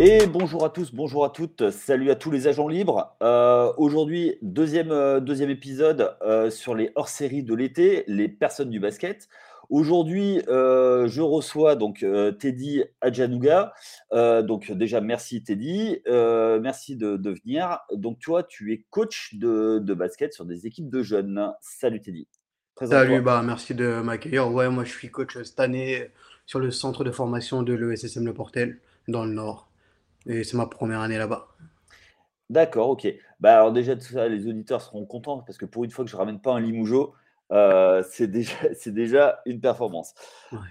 Et bonjour à tous, bonjour à toutes, salut à tous les agents libres. Euh, aujourd'hui, deuxième, euh, deuxième épisode euh, sur les hors-séries de l'été, les personnes du basket. Aujourd'hui, je reçois donc Teddy Adjanouga. donc déjà, merci Teddy, merci de, venir. Donc toi, tu es coach de, de, basket sur des équipes de jeunes. Salut Teddy. Salut, bah, merci de m'accueillir. Ouais, moi je suis coach cette année sur le centre de formation de l'ESSM Le Portel dans le Nord. Et c'est ma première année là-bas. D'accord, ok. Bah alors déjà, tout ça, les auditeurs seront contents parce que pour une fois que je ne ramène pas un limoujo, euh, c'est déjà, déjà une performance.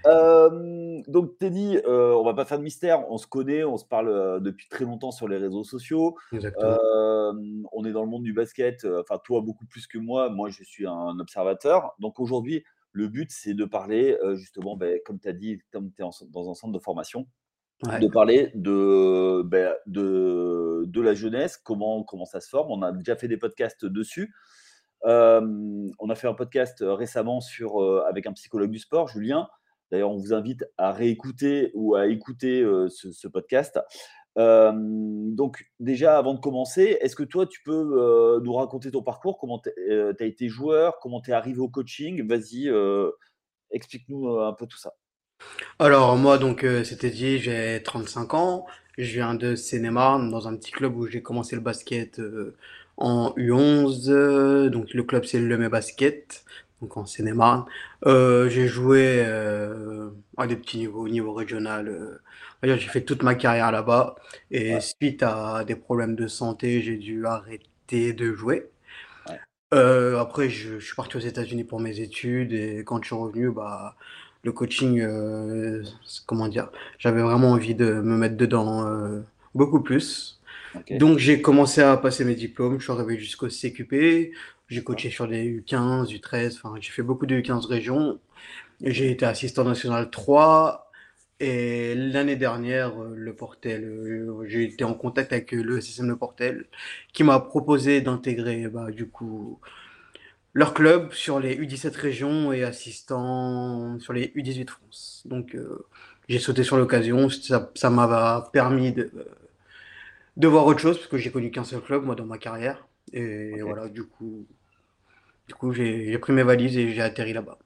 Euh, donc Teddy, euh, on va pas faire de mystère, on se connaît, on se parle euh, depuis très longtemps sur les réseaux sociaux. on est dans le monde du basket, enfin toi beaucoup plus que moi, moi je suis un observateur. Donc aujourd'hui, le but c'est de parler justement, ben, comme tu as dit, comme tu es dans un centre de formation, de parler de, ben, la jeunesse, comment, ça se forme. On a déjà fait des podcasts dessus. Euh, on a fait un podcast récemment sur, euh, avec un psychologue du sport, Julien. D'ailleurs, on vous invite à réécouter ou à écouter euh, ce, podcast. donc, déjà, avant de commencer, est-ce que toi, tu peux nous raconter ton parcours? Comment tu as été joueur? Comment tu es arrivé au coaching? Vas-y, explique-nous un peu tout ça. Alors moi donc euh, c'était dit, j'ai 35 ans, je viens de Seine-et-Marne dans un petit club où j'ai commencé le basket euh, en U11, euh, donc le club c'est le Lemay Basket, donc en Seine-et-Marne. j'ai joué à des petits niveaux, au niveau régional. j'ai fait toute ma carrière là-bas et suite à des problèmes de santé, j'ai dû arrêter de jouer. après je, je suis parti aux États-Unis pour mes études et quand je suis revenu, bah le coaching, euh, comment dire, j'avais vraiment envie de me mettre dedans euh, beaucoup plus. Donc j'ai commencé à passer mes diplômes, je suis arrivé jusqu'au CQP, j'ai coaché sur des U15, U13, enfin j'ai fait beaucoup de U15 régions. J'ai été assistant national 3 et l'année dernière, euh, le Portel, j'ai été en contact avec le système de Portel qui m'a proposé d'intégrer bah, du coup leur club sur les U17 régions et assistant sur les U18 France. Donc euh, j'ai sauté sur l'occasion, ça m'a permis de, de voir autre chose parce que j'ai connu qu'un seul club moi dans ma carrière et voilà du coup du coup j'ai pris mes valises et j'ai atterri là-bas.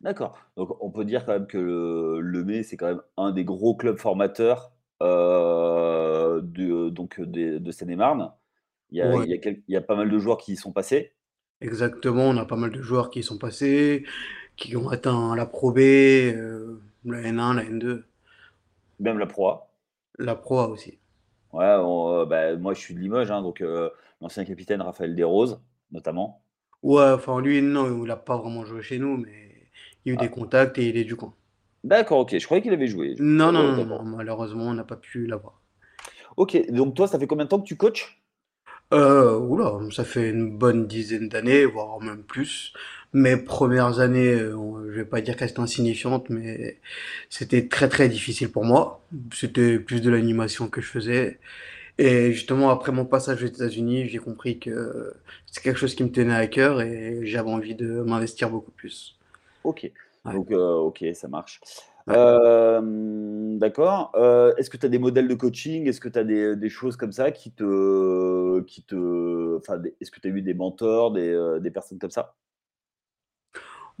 D'accord. Donc on peut dire quand même que le, le c'est quand même un des gros clubs formateurs euh, de, donc de, Seine-et-Marne. Il, il, y a pas mal de joueurs qui y sont passés. Exactement, on a pas mal de joueurs qui sont passés, qui ont atteint la Pro B, euh, la N1, la N2. Même la Pro A. La Pro A aussi. Ouais, euh, bah, moi je suis de Limoges, hein, donc euh, l'ancien capitaine Raphaël Desroses, notamment. Ouais, enfin lui, non, il n'a pas vraiment joué chez nous, mais il y a eu des ah. contacts et il est du coin. D'accord, ok, je croyais qu'il avait joué. Non, non, non, non, malheureusement, on n'a pas pu l'avoir. Ok, donc toi, ça fait combien de temps que tu coaches? Euh, oula, ça fait une bonne dizaine d'années, voire même plus. Mes premières années, euh, je vais pas dire qu'elles étaient insignifiantes, mais c'était très très difficile pour moi. C'était plus de l'animation que je faisais. Et justement, après mon passage aux États-Unis, j'ai compris que c'est quelque chose qui me tenait à cœur et j'avais envie de m'investir beaucoup plus. Ok, donc euh, ok, ça marche. D'accord. est-ce que tu as des modèles de coaching? Est-ce que tu as des, choses comme ça qui te, qui te, enfin, est-ce que tu as eu des mentors, des, des personnes comme ça?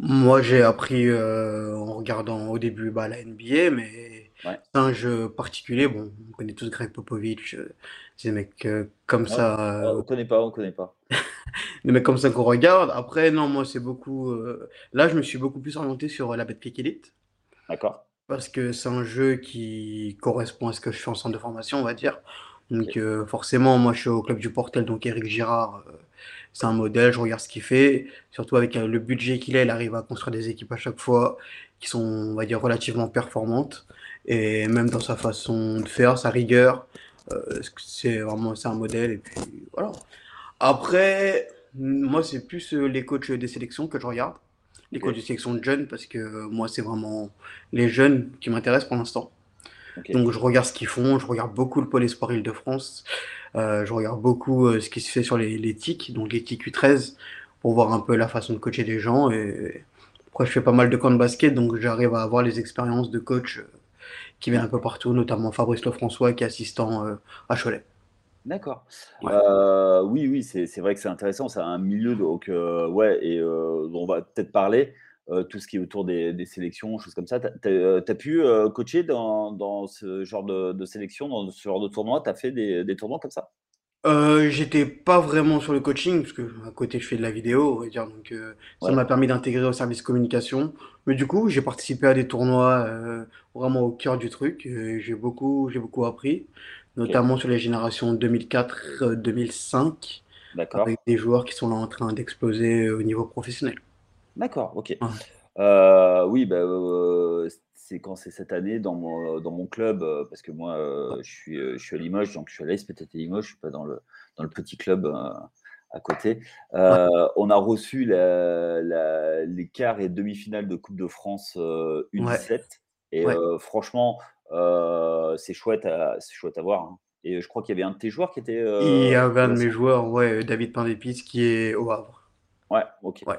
Moi, j'ai appris en regardant au début bah, la NBA, mais c'est un jeu particulier. Bon, on connaît tous Greg Popovich, des mecs comme ça. on connaît pas, on connaît pas. des mecs comme ça qu'on regarde. Après, non, moi, c'est beaucoup. là, je me suis beaucoup plus orienté sur la Betclic Elite. D'accord. Parce que c'est un jeu qui correspond à ce que je fais en centre de formation, on va dire. Donc euh, forcément, moi je suis au club du Portel, donc Eric Girard, euh, c'est un modèle, je regarde ce qu'il fait. Surtout avec euh, le budget qu'il a, il arrive à construire des équipes à chaque fois qui sont, on va dire, relativement performantes. Et même dans sa façon de faire, sa rigueur, c'est vraiment c'est un modèle. Et puis voilà. Après, moi c'est plus les coachs des sélections que je regarde les coachs de sélection de jeunes parce que euh, moi, c'est vraiment les jeunes qui m'intéressent pour l'instant. Donc, je regarde ce qu'ils font, je regarde beaucoup le Pôle Espoir Île-de-France, euh, je regarde beaucoup euh, ce qui se fait sur les, les TIC, donc les TIC U13, pour voir un peu la façon de coacher des gens. Et après, je fais pas mal de camps de basket, donc j'arrive à avoir les expériences de coach qui viennent un peu partout, notamment Fabrice Lefrançois qui est assistant à Cholet. D'accord. oui, oui, c'est vrai que c'est intéressant. C'est un milieu, donc ouais, et on va peut-être parler tout ce qui est autour des, sélections, choses comme ça. Tu as, pu coacher dans, ce genre de, sélection, dans ce genre de tournoi? Tu as fait des, tournois comme ça? Euh, j'étais pas vraiment sur le coaching, parce que à côté je fais de la vidéo, on va dire, donc ça m'a permis d'intégrer au service communication. Mais du coup, j'ai participé à des tournois vraiment au cœur du truc. J'ai beaucoup, j'ai beaucoup appris, notamment sur les générations 2004-2005, avec des joueurs qui sont là en train d'exploser au niveau professionnel. D'accord, OK. Euh, oui, bah, euh, c'est quand c'est cette année dans mon, dans mon club, euh, parce que moi, je suis, je suis à Limoges, donc je suis à l'ASPTT Limoges, je suis pas dans le, dans le petit club à côté. on a reçu les quarts et demi-finales de Coupe de France U17 et franchement, c'est chouette à c'est chouette à voir, hein. et je crois qu'il y avait un de tes joueurs qui était, Il y avait un de mes joueurs, ouais, David Pindépice qui est au Havre. Ouais, OK. Ouais.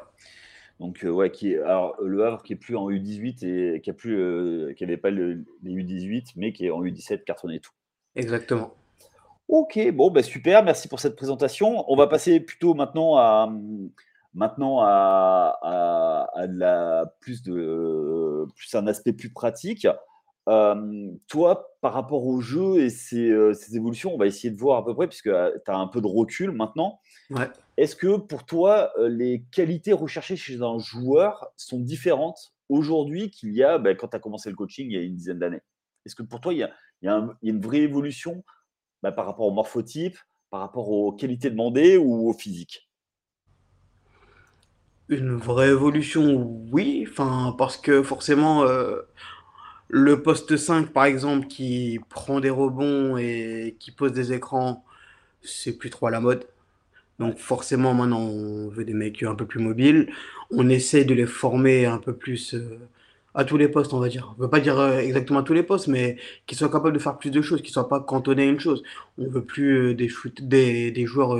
Donc, euh, ouais, qui alors, le Havre qui est plus en U18 et qui euh, n'avait pas les U18, mais qui est en U17, cartonné tout. Exactement. Ok, bon, bah, super, merci pour cette présentation. On va passer plutôt maintenant à maintenant à, à, la, plus de plus un aspect plus pratique. Euh, toi, par rapport au jeu et ses, évolutions, on va essayer de voir à peu près, puisque tu as un peu de recul maintenant. Ouais. Est-ce que pour toi, les qualités recherchées chez un joueur sont différentes aujourd'hui qu'il y a bah, quand tu as commencé le coaching il y a une dizaine d'années? Est-ce que pour toi, il y a, une vraie évolution bah, par rapport au morphotype, par rapport aux qualités demandées ou au physique? Une vraie évolution, oui. Enfin, parce que forcément, le poste 5, par exemple, qui prend des rebonds et qui pose des écrans, c'est plus trop à la mode. Donc forcément, maintenant, on veut des mecs un peu plus mobiles. On essaie de les former un peu plus euh, à tous les postes, on va dire. On ne veut pas dire euh, exactement à tous les postes, mais qu'ils soient capables de faire plus de choses, qu'ils ne soient pas cantonnés à une chose. On ne veut plus euh, des, des, des, joueurs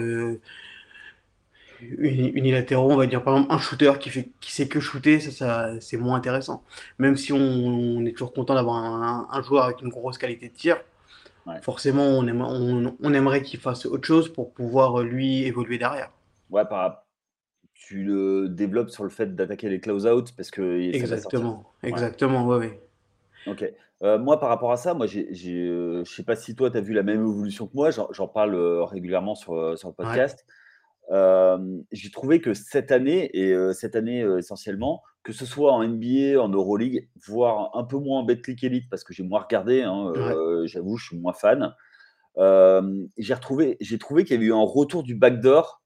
unilatéraux, on va dire. Par exemple, un shooter qui, fait, qui sait que shooter, ça, ça c'est moins intéressant. Même si on, est toujours content d'avoir un, joueur avec une grosse qualité de tir, forcément, on, on, aimerait qu'il fasse autre chose pour pouvoir, lui, évoluer derrière. Ouais, par, tu le développes sur le fait d'attaquer les close-out parce que. Exactement, exactement, ouais, ouais. Ok. Euh, moi, par rapport à ça, moi, euh, je sais pas si toi, tu as vu la même évolution que moi. J'en, parle euh, régulièrement sur, sur le podcast j'ai trouvé que cette année, et cette année essentiellement, que ce soit en NBA, en Euroleague, voire un peu moins en Betclic Elite, parce que j'ai moins regardé, hein, j'avoue, je suis moins fan. j'ai retrouvé, j'ai trouvé qu'il y avait eu un retour du backdoor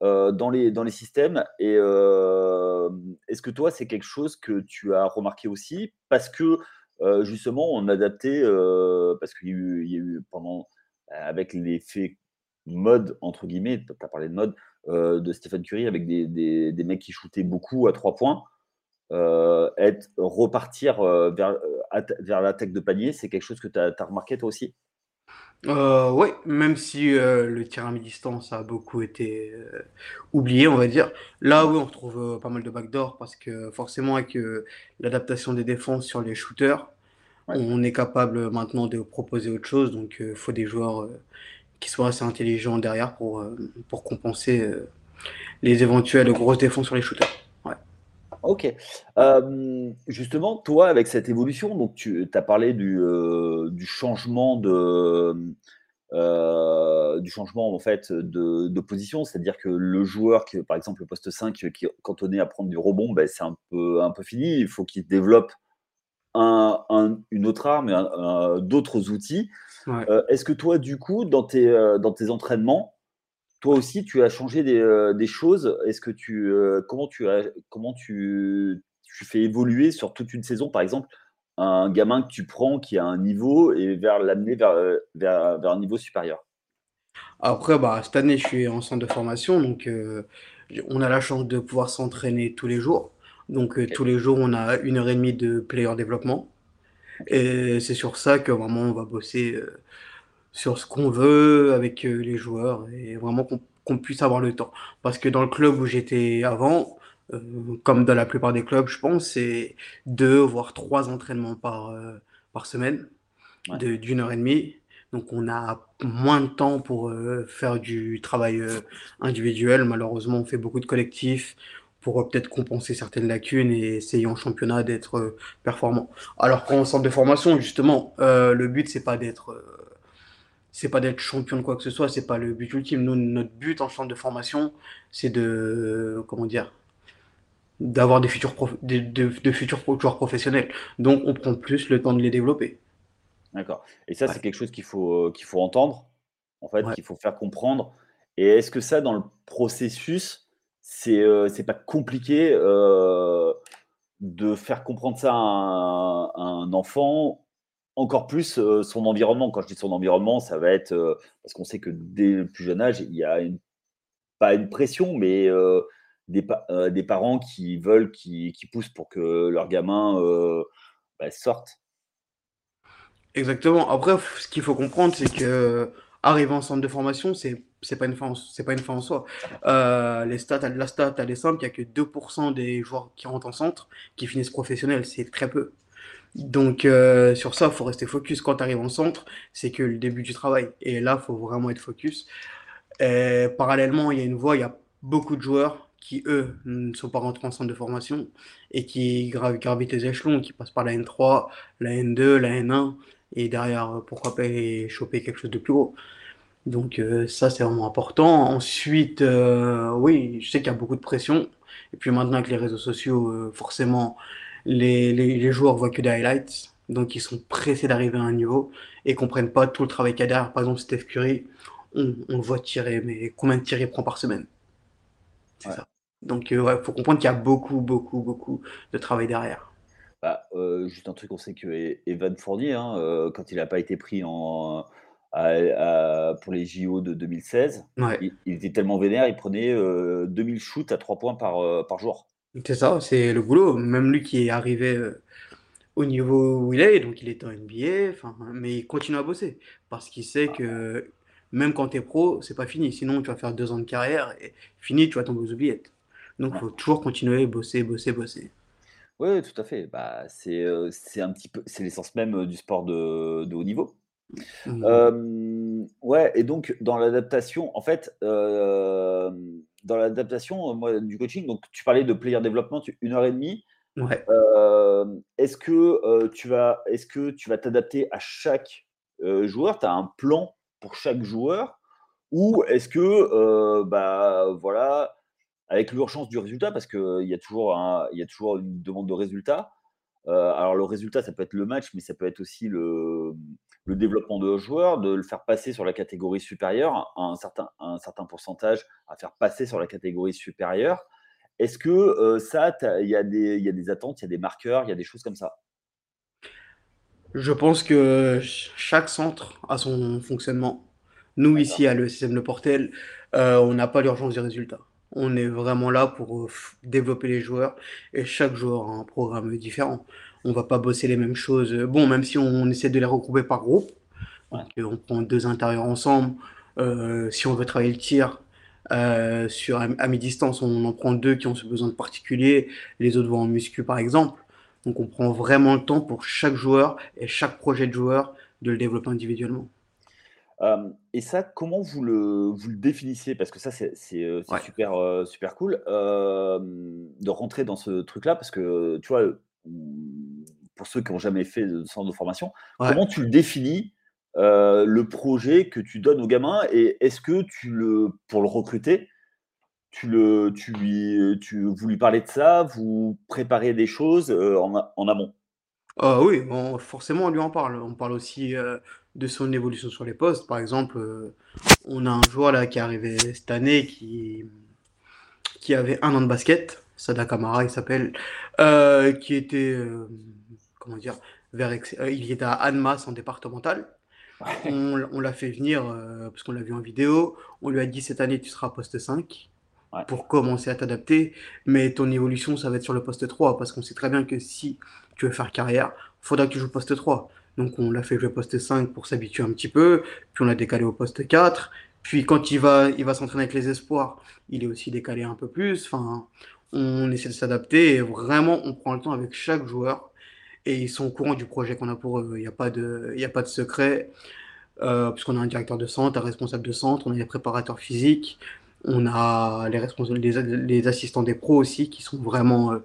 dans, les, dans les systèmes. Et est-ce que toi, c'est quelque chose que tu as remarqué aussi? Parce que justement, on a adapté, parce qu'il y, y, a eu pendant, avec l'effet mode, entre guillemets, tu as parlé de mode, euh, de Stephen Curry avec des, des, mecs qui shootaient beaucoup à trois points. Euh, être, repartir euh, vers, vers l'attaque de panier, c'est quelque chose que tu as, remarqué toi aussi? Oui, même si le tir à mi-distance a beaucoup été oublié, on va dire. Là, oui, on retrouve pas mal de backdoor parce que forcément, avec l'adaptation des défenses sur les shooters, on est capable maintenant de proposer autre chose. Donc, il faut des joueurs qui soit assez intelligent derrière pour, euh, pour compenser euh, les éventuelles grosses défenses sur les shooters. Ouais. Ok. Euh, justement, toi, avec cette évolution, donc tu as parlé du, du changement de. du changement en fait de, de position, c'est-à-dire que le joueur par exemple, le poste 5 qui est cantonné à prendre du rebond, ben, c'est un peu, un peu fini. Il faut qu'il développe un, une autre arme d'autres outils. Euh, est-ce que toi, du coup, dans tes, euh, dans tes entraînements, toi aussi, tu as changé des, euh, des choses? Est-ce que tu comment tu as comment tu, tu, fais évoluer sur toute une saison, par exemple, un gamin que tu prends qui a un niveau et vers l'amener vers, vers, vers, un niveau supérieur. Après, bah, cette année, je suis en centre de formation, donc on a la chance de pouvoir s'entraîner tous les jours. Donc tous les jours, on a une heure et demie de player développement. Et c'est sur ça que vraiment on va bosser euh, sur ce qu'on veut avec euh, les joueurs et vraiment qu'on puisse avoir le temps. Parce que dans le club où j'étais avant, euh, comme dans la plupart des clubs, je pense, c'est deux voire trois entraînements par, par semaine d'une heure et demie. Donc on a moins de temps pour faire du travail individuel. Malheureusement, on fait beaucoup de collectifs pour euh, peut-être compenser certaines lacunes et essayer en championnat d'être performant. Alors qu'en centre de formation, justement, le but c'est pas d'être c'est pas d'être champion de quoi que ce soit, c'est pas le but ultime. Nous, notre but en centre de formation, c'est de comment dire d'avoir des futurs de, de futurs joueurs professionnels. Donc on prend plus le temps de les développer. D'accord. Et ça, c'est quelque chose qu'il faut, qu'il faut entendre, en fait, qu'il faut faire comprendre. Et est-ce que ça, dans le processus, c'est c'est pas compliqué de faire comprendre ça à un, enfant, encore plus son environnement. Quand je dis son environnement, ça va être parce qu'on sait que dès le plus jeune âge, il y a pas une pression, mais des, parents qui veulent, qui, qui poussent pour que leur gamin bah, sorte Exactement. Après, ce qu'il faut comprendre, c'est que arriver en centre de formation, c'est c'est pas une fin, c'est pas une fin en soi. Euh, les stats, la stat, elle est simple, il n'y a que 2% des joueurs qui rentrent en centre qui finissent professionnels, c'est très peu. Donc euh, sur ça, il faut rester focus. Quand tu arrives en centre, c'est que le début du travail. Et là, il faut vraiment être focus. Parallèlement, il y a une voie, il y a beaucoup de joueurs qui, eux, ne sont pas rentrés en centre de formation et qui gravitent les échelons, qui passent par la N3, la N2, la N1 et derrière, pourquoi pas choper quelque chose de plus gros. Donc euh, ça, c'est vraiment important. Ensuite, euh, oui, je sais qu'il y a beaucoup de pression. Et puis maintenant, avec les réseaux sociaux, forcément, les, les, joueurs voient que des highlights. Donc ils sont pressés d'arriver à un niveau et comprennent pas tout le travail qu'il y a derrière. Par exemple, Steph Curry, on, on le voit tirer, mais combien de tirs il prend par semaine? C'est ça. Donc il faut comprendre qu'il y a beaucoup, beaucoup, beaucoup de travail derrière. Bah, juste un truc, on sait que Evan Fournier, hein, quand il n'a pas été pris en, pour les JO de 2016, il, était tellement vénère, il prenait 2000 shoots à 3 points par, par jour. C'est ça, c'est le boulot. Même lui qui est arrivé au niveau où il est, donc il est en NBA, mais il continue à bosser parce qu'il sait que même quand tu es pro, c'est pas fini. Sinon, tu vas faire deux ans de carrière et fini, tu vas tomber aux oubliettes. Donc, il faut toujours continuer, bosser, bosser, bosser. Oui, tout à fait. Bah, c'est, c'est un petit peu c'est l'essence même, du sport de de haut niveau. Mmh. ouais et donc dans l'adaptation, en fait, dans l'adaptation, moi, du coaching, donc tu parlais de player development, une heure et demie. Ouais. est-ce que, tu vas est-ce que tu vas t'adapter à chaque, joueur? Tu as un plan pour chaque joueur? Ou est-ce que, bah, voilà avec l'urgence du résultat, parce qu'il y, a toujours il y a toujours une demande de résultat. Euh, alors le résultat, ça peut être le match, mais ça peut être aussi le, le développement de joueurs, de le faire passer sur la catégorie supérieure, un certain, un certain pourcentage à faire passer sur la catégorie supérieure. Est-ce que euh, ça, il y, a des, y a des attentes, il y a des marqueurs, il y a des choses comme ça? Je pense que chaque centre a son fonctionnement. Nous, ici, à l'ESSM Le Portel, euh, on n'a pas l'urgence du résultat. On est vraiment là pour euh, développer les joueurs et chaque joueur a un programme différent. On va pas bosser les mêmes choses. Bon, même si on essaie de les regrouper par groupe, on prend deux intérieurs ensemble. Euh, si on veut travailler le tir euh, sur à, mi-distance, on en prend deux qui ont ce besoin de particulier. Les autres vont en muscu, par exemple. Donc, on prend vraiment le temps pour chaque joueur et chaque projet de joueur de le développer individuellement et ça, comment vous le, vous le définissez? Parce que ça, c'est super, super cool de rentrer dans ce truc-là, parce que tu vois, pour ceux qui n'ont jamais fait de centre de formation, comment tu le définis le projet que tu donnes au gamin et est-ce que tu le, pour le recruter, tu le, tu lui, tu, vous lui parlez de ça, vous préparez des choses en, en amont? Ah oui, forcément, on lui en parle. On parle aussi de son évolution sur les postes. Par exemple, euh, on a un joueur là qui est arrivé cette année qui, qui avait un an de basket, Sada Kamara il s'appelle, euh, qui était, euh, comment dire, vers, il était à Annemasse en départemental. On, l'a fait venir parce qu'on l'a vu en vidéo. On lui a dit cette année tu seras poste 5 pour commencer à t'adapter. Mais ton évolution, ça va être sur le poste 3 parce qu'on sait très bien que si tu veux faire carrière, il faudra que tu joues poste 3. Donc on l'a fait jouer poste 5 pour s'habituer un petit peu, puis on l'a décalé au poste 4. Puis quand il va, il va s'entraîner avec les espoirs, il est aussi décalé un peu plus. Enfin, on essaie de s'adapter et vraiment on prend le temps avec chaque joueur. et ils sont au courant du projet qu'on a pour eux. Il n'y a pas de, il y a pas de secret, euh, puisqu'on a un directeur de centre, un responsable de centre, on a les préparateurs physiques, on a les responsables, les, les assistants des pros aussi qui sont vraiment euh,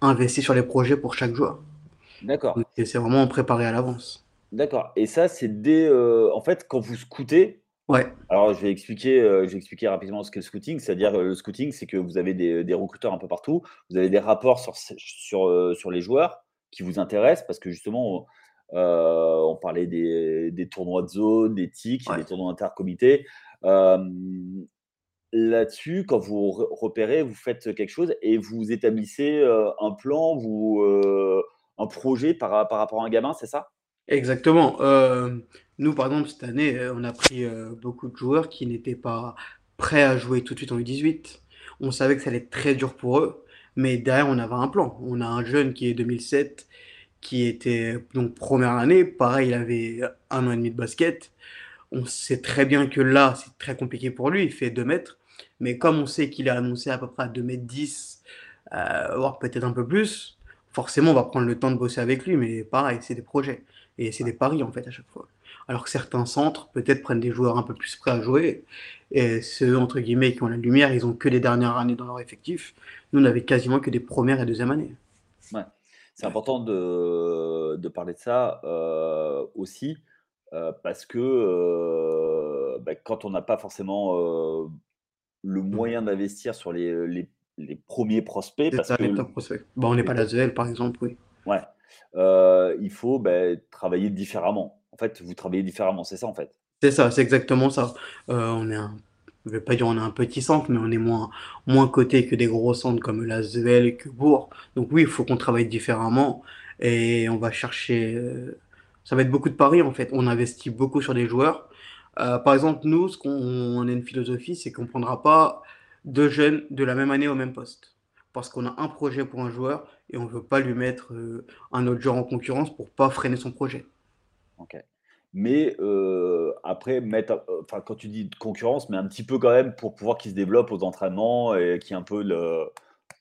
investis sur les projets pour chaque joueur. D'accord. Et c'est vraiment préparé à l'avance. D'accord. Et ça, c'est dès, euh, en fait, quand vous scoutez, Ouais, alors je vais expliquer, euh, je vais expliquer rapidement ce qu'est le scouting. C'est-à-dire, euh, le scouting, c'est que vous avez des, des recruteurs un peu partout. Vous avez des rapports sur, sur, euh, sur les joueurs qui vous intéressent parce que justement, euh, on parlait des, des tournois de zone, des TIC, ouais. des tournois intercomités. Euh, là-dessus, quand vous re- repérez, vous faites quelque chose et vous établissez euh, un plan, vous, euh, un projet par, par rapport à un gamin, c'est ça? Exactement. Euh, nous, par exemple, cette année, euh, on a pris euh, beaucoup de joueurs qui n'étaient pas prêts à jouer tout de suite en U18. On savait que ça allait être très dur pour eux, mais derrière, on avait un plan. On a un jeune qui est 2007, qui était donc première année. Pareil, il avait un an et demi de basket. On sait très bien que là, c'est très compliqué pour lui. Il fait 2 mètres. Mais comme on sait qu'il est annoncé à peu près à 2 mètres 10, euh, voire peut-être un peu plus, forcément, on va prendre le temps de bosser avec lui. Mais pareil, c'est des projets. Et c'est des paris, en fait, à chaque fois. Alors que certains centres, peut-être, prennent des joueurs un peu plus prêts à jouer. Et ceux, entre guillemets, qui ont la lumière, ils ont que les dernières années dans leur effectif. Nous, on avait quasiment que des premières et deuxième années. Ouais. C'est Ouais, important de, de parler de ça euh, aussi, euh, parce que euh, bah, quand on n'a pas forcément le ouais. moyen d'investir sur les, les, les premiers prospects, parce ça, les que top prospects. Bon, on n'est pas la ZL, par exemple, oui. ouais, il faut bah, travailler différemment. En fait, vous travaillez différemment, c'est ça en fait? C'est ça, c'est exactement ça. Euh, on est je vais pas dire on est un petit centre, mais on est moins, moins coté que des gros centres comme la ZL et que Bourg. Donc oui, il faut qu'on travaille différemment et on va chercher. ça va être beaucoup de paris en fait. On investit beaucoup sur des joueurs. Par exemple, nous, ce qu'on on a une philosophie, c'est qu'on prendra pas deux jeunes de la même année au même poste. Parce qu'on a un projet pour un joueur et on veut pas lui mettre euh, un autre joueur en concurrence pour pas freiner son projet. Ok. Mais euh, après, mettre, euh, enfin, quand tu dis concurrence, mais un petit peu quand même pour pouvoir qu'il se développe aux entraînements et qu'il y ait un peu, le,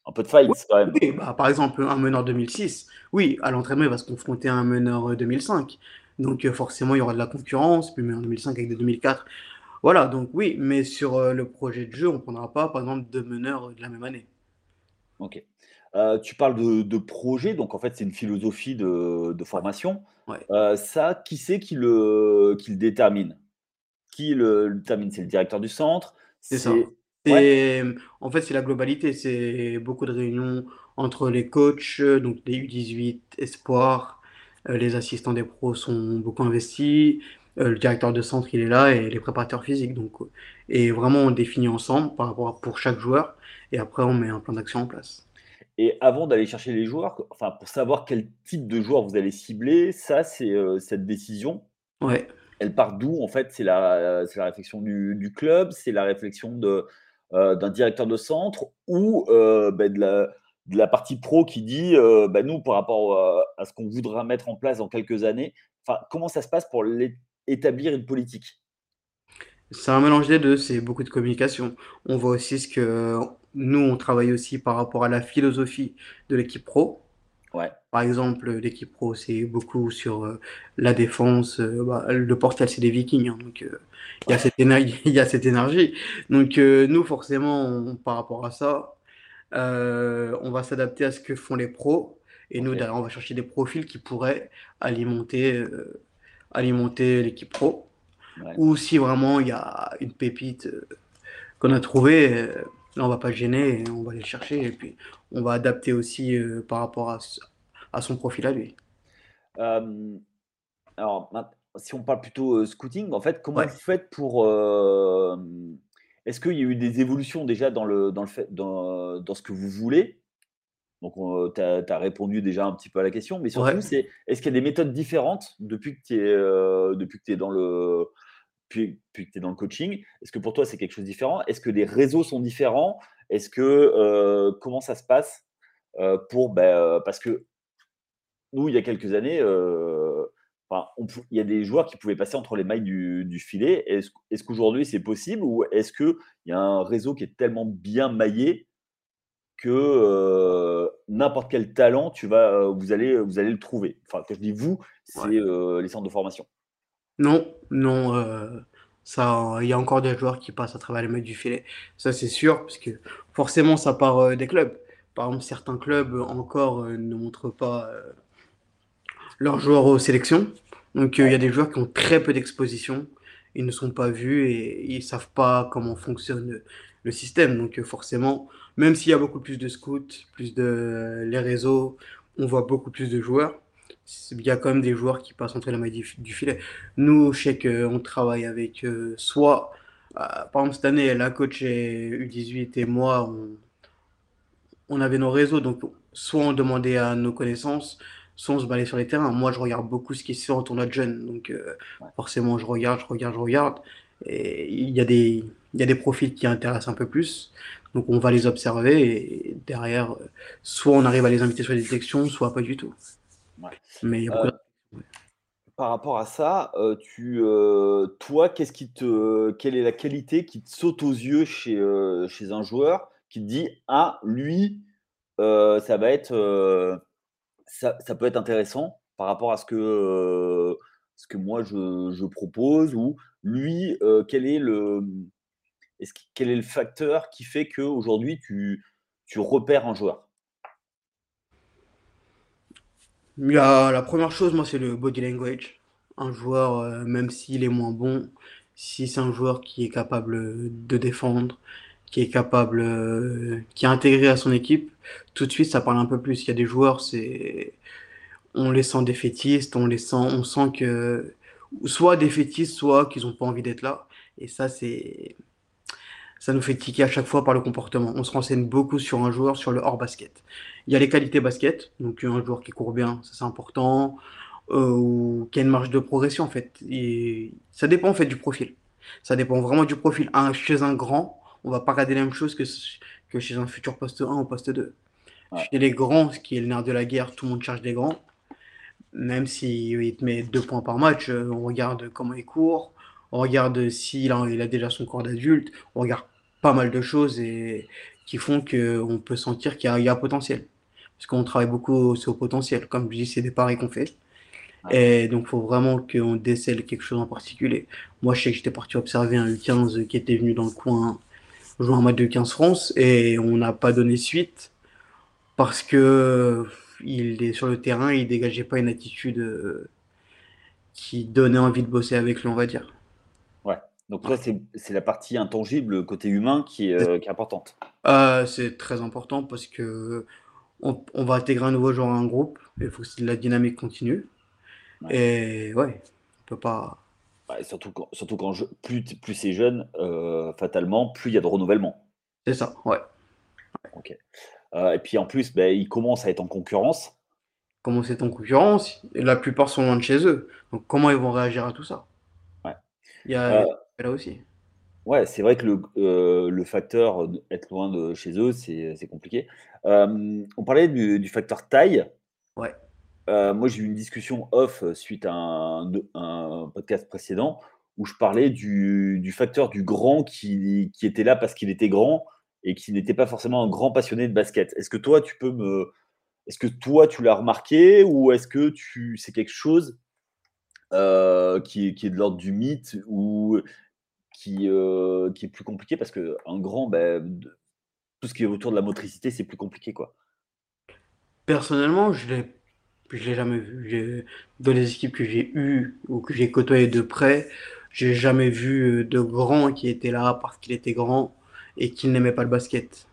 un peu de Oui, fight quand même. oui, bah, par exemple, un meneur 2006, oui, à l'entraînement, il va se confronter à un meneur euh, 2005. Donc, forcément, il y aura de la concurrence, puis meneur 2005 avec des 2004. Voilà, donc oui, mais sur le projet de jeu, on ne prendra pas, par exemple, deux meneurs de la même année. OK. Heu, tu parles de de projet, donc en fait, c'est une philosophie de formation. ouais, Heu, ça, qui c'est qui le qui le détermine? Qui le le détermine? C'est le directeur du centre? c'est ça. Ouais? En fait, c'est la globalité. C'est beaucoup de réunions entre les coachs, euh, donc les U18, Espoir, euh, les assistants des pros sont beaucoup investis, euh, le directeur de centre, il est là, et les préparateurs physiques. Donc, euh, et vraiment, on définit ensemble par rapport à, pour chaque joueur, et après, on met un plan d'action en place. Et avant d'aller chercher les joueurs, enfin, pour savoir quel type de joueur vous allez cibler, ça, c'est, heu, cette décision, Ouais, elle part d'où en fait? C'est la la réflexion du du club? C'est la réflexion de, heu, d'un directeur de centre? Ou, heu, beh, de la de la partie pro qui dit, «Bah, nous, par rapport, heu, à ce qu'on voudra mettre en place dans quelques années», enfin, comment ça se passe pour établir une politique? C'est un mélange des deux, c'est beaucoup de communication. On voit aussi ce que nous, on travaille aussi par rapport à la philosophie de l'équipe pro. Ouais, Par exemple, l'équipe pro, c'est beaucoup sur euh, la défense. euh, bah, le Portugal, c'est des Vikings, hein, donc euh, il y a ouais, cette énergie, il y a cette énergie. Donc nous, forcément, on- par rapport à ça, on va s'adapter à ce que font les pros. Et nous, derrière, on va chercher des profils qui pourraient alimenter, alimenter l'équipe pro. Ouais. Ou si vraiment il y a une pépite euh, qu'on a trouvée, euh, là, on va pas gêner, on va aller le chercher. Et puis, on va adapter aussi euh, par rapport à, à son profil à lui. Alors si on parle plutôt, scouting, en fait, comment Ouais. vous faites pour, est-ce qu'il y a eu des évolutions déjà dans le dans le fait dans dans ce que vous voulez? Donc, tu as répondu déjà un petit peu à la question, mais Ouais, surtout, c'est est-ce qu'il y a des méthodes différentes depuis que tu es, depuis que tu es dans le puis que tu es dans le coaching? Est-ce que pour toi, c'est quelque chose de différent? Est-ce que les réseaux sont différents? Est-ce que, heu, comment ça se passe, heu, pour, bah, heu, parce que nous, il y a quelques années, enfin, on il y a des joueurs qui pouvaient passer entre les mailles du du filet. Est-ce est-ce qu'aujourd'hui, c'est possible ou est-ce qu'il y a un réseau qui est tellement bien maillé que n'importe quel talent, tu vas, vous, allez, vous allez le trouver? Enfin, quand je dis vous, c'est les centres de formation. Non, non, ça, il y a encore des joueurs qui passent à travers les mailles du filet. Ça, c'est sûr, parce que forcément, ça part des clubs. Par exemple, certains clubs encore ne montrent pas leurs joueurs aux sélections. Donc, il y a des joueurs qui ont très peu d'exposition. Ils ne sont pas vus et ils savent pas comment fonctionne le système. Donc, forcément, même s'il y a beaucoup plus de scouts, plus de les réseaux, on voit beaucoup plus de joueurs. Il y a quand même des joueurs qui passent entre les mailles du, filet. Nous, je sais qu'on travaille avec euh, soit, euh, par exemple, cette année, la coach U18 et moi, on, avait nos réseaux. Donc, soit on demandait à nos connaissances, soit on se balayait sur les terrains. Moi, je regarde beaucoup ce qui se fait en tournoi de jeunes. Donc, euh, forcément, je regarde, je regarde, je regarde. Et il y a des, il y a des profils qui intéressent un peu plus. Donc on va les observer et derrière, soit on arrive à les inviter sur les détections, soit pas du tout. Mais euh, Par rapport à ça, euh, tu, euh, toi, qu'est-ce qui te, quelle est la qualité qui te saute aux yeux chez, chez un joueur qui te dit ah lui, ça va être, ça, ça, peut être intéressant par rapport à ce que, ce que moi je, je propose ou lui, quel est le quel est le facteur qui fait qu'aujourd'hui, tu, tu repères un joueur? Il y a, La première chose, moi, c'est le body language. Un joueur, euh, même s'il est moins bon, si c'est un joueur qui est capable de défendre, qui est capable, euh, qui est intégré à son équipe, tout de suite, ça parle un peu plus. Il y a des joueurs, c'est, on les sent défaitistes, on les sent, on sent que, soit défaitistes, soit qu'ils n'ont pas envie d'être là. Et ça, c'est, ça nous fait tiquer à chaque fois par le comportement. On se renseigne beaucoup sur un joueur, sur le hors basket. Il y a les qualités basket, donc un joueur qui court bien, ça c'est important, euh, ou qui a une marge de progression en fait. Et ça dépend en fait du profil. Ça dépend vraiment du profil. Un, chez un grand, on va pas regarder la même chose que, que chez un futur poste 1 ou poste 2. Chez les grands, ce qui est le nerf de la guerre, tout le monde cherche des grands. Même s'il il te met deux points par match, euh, on regarde comment il court, on regarde s'il a, il a déjà son corps d'adulte, on regarde pas mal de choses et qui font qu'on peut sentir qu'il y, y, a un potentiel. Parce qu'on travaille beaucoup au potentiel. Comme je dis, c'est des paris qu'on fait. Et donc, il faut vraiment qu'on décèle quelque chose en particulier. Moi, je sais que j'étais parti observer un U15 qui était venu dans le coin jouer un match de 15 France et on n'a pas donné suite parce que il est sur le terrain, il dégageait pas une attitude euh, qui donnait envie de bosser avec lui, on va dire. Donc toi, c'est la partie intangible, côté humain, qui est, euh, qui est importante. Euh, c'est très important parce que on, on, va intégrer un nouveau joueur à un groupe. Il faut que la dynamique continue. Et ouais, on peut pas. surtout quand, surtout quand plus, plus c'est jeune, euh, fatalement, plus il y a de renouvellement. C'est ça, ouais. Ok. et puis en plus, ben, ils commencent à être en concurrence. Comment c'est en concurrence? Et La plupart sont loin de chez eux. Donc comment ils vont réagir à tout ça? Ouais. Il y a, là aussi. Ouais, c'est vrai que le, euh, le facteur être loin de chez eux, c'est compliqué. on parlait du, facteur taille. Ouais. Euh, moi, j'ai eu une discussion off suite à un, un podcast précédent où je parlais du, du facteur du grand qui, qui était là parce qu'il était grand et qui n'était pas forcément un grand passionné de basket. Est-ce que toi, tu peux me. Est-ce que toi, tu l'as remarqué ou est-ce que tu c'est quelque chose euh, qui, qui, est de l'ordre du mythe ou qui, euh, qui est plus compliqué parce qu'un grand, bah, tout ce qui est autour de la motricité, c'est plus compliqué. quoi. Personnellement, je ne l'ai jamais vu. Dans les équipes que j'ai eues ou que j'ai côtoyées de près, j'ai jamais vu de grand qui était là parce qu'il était grand et qu'il n'aimait pas le basket.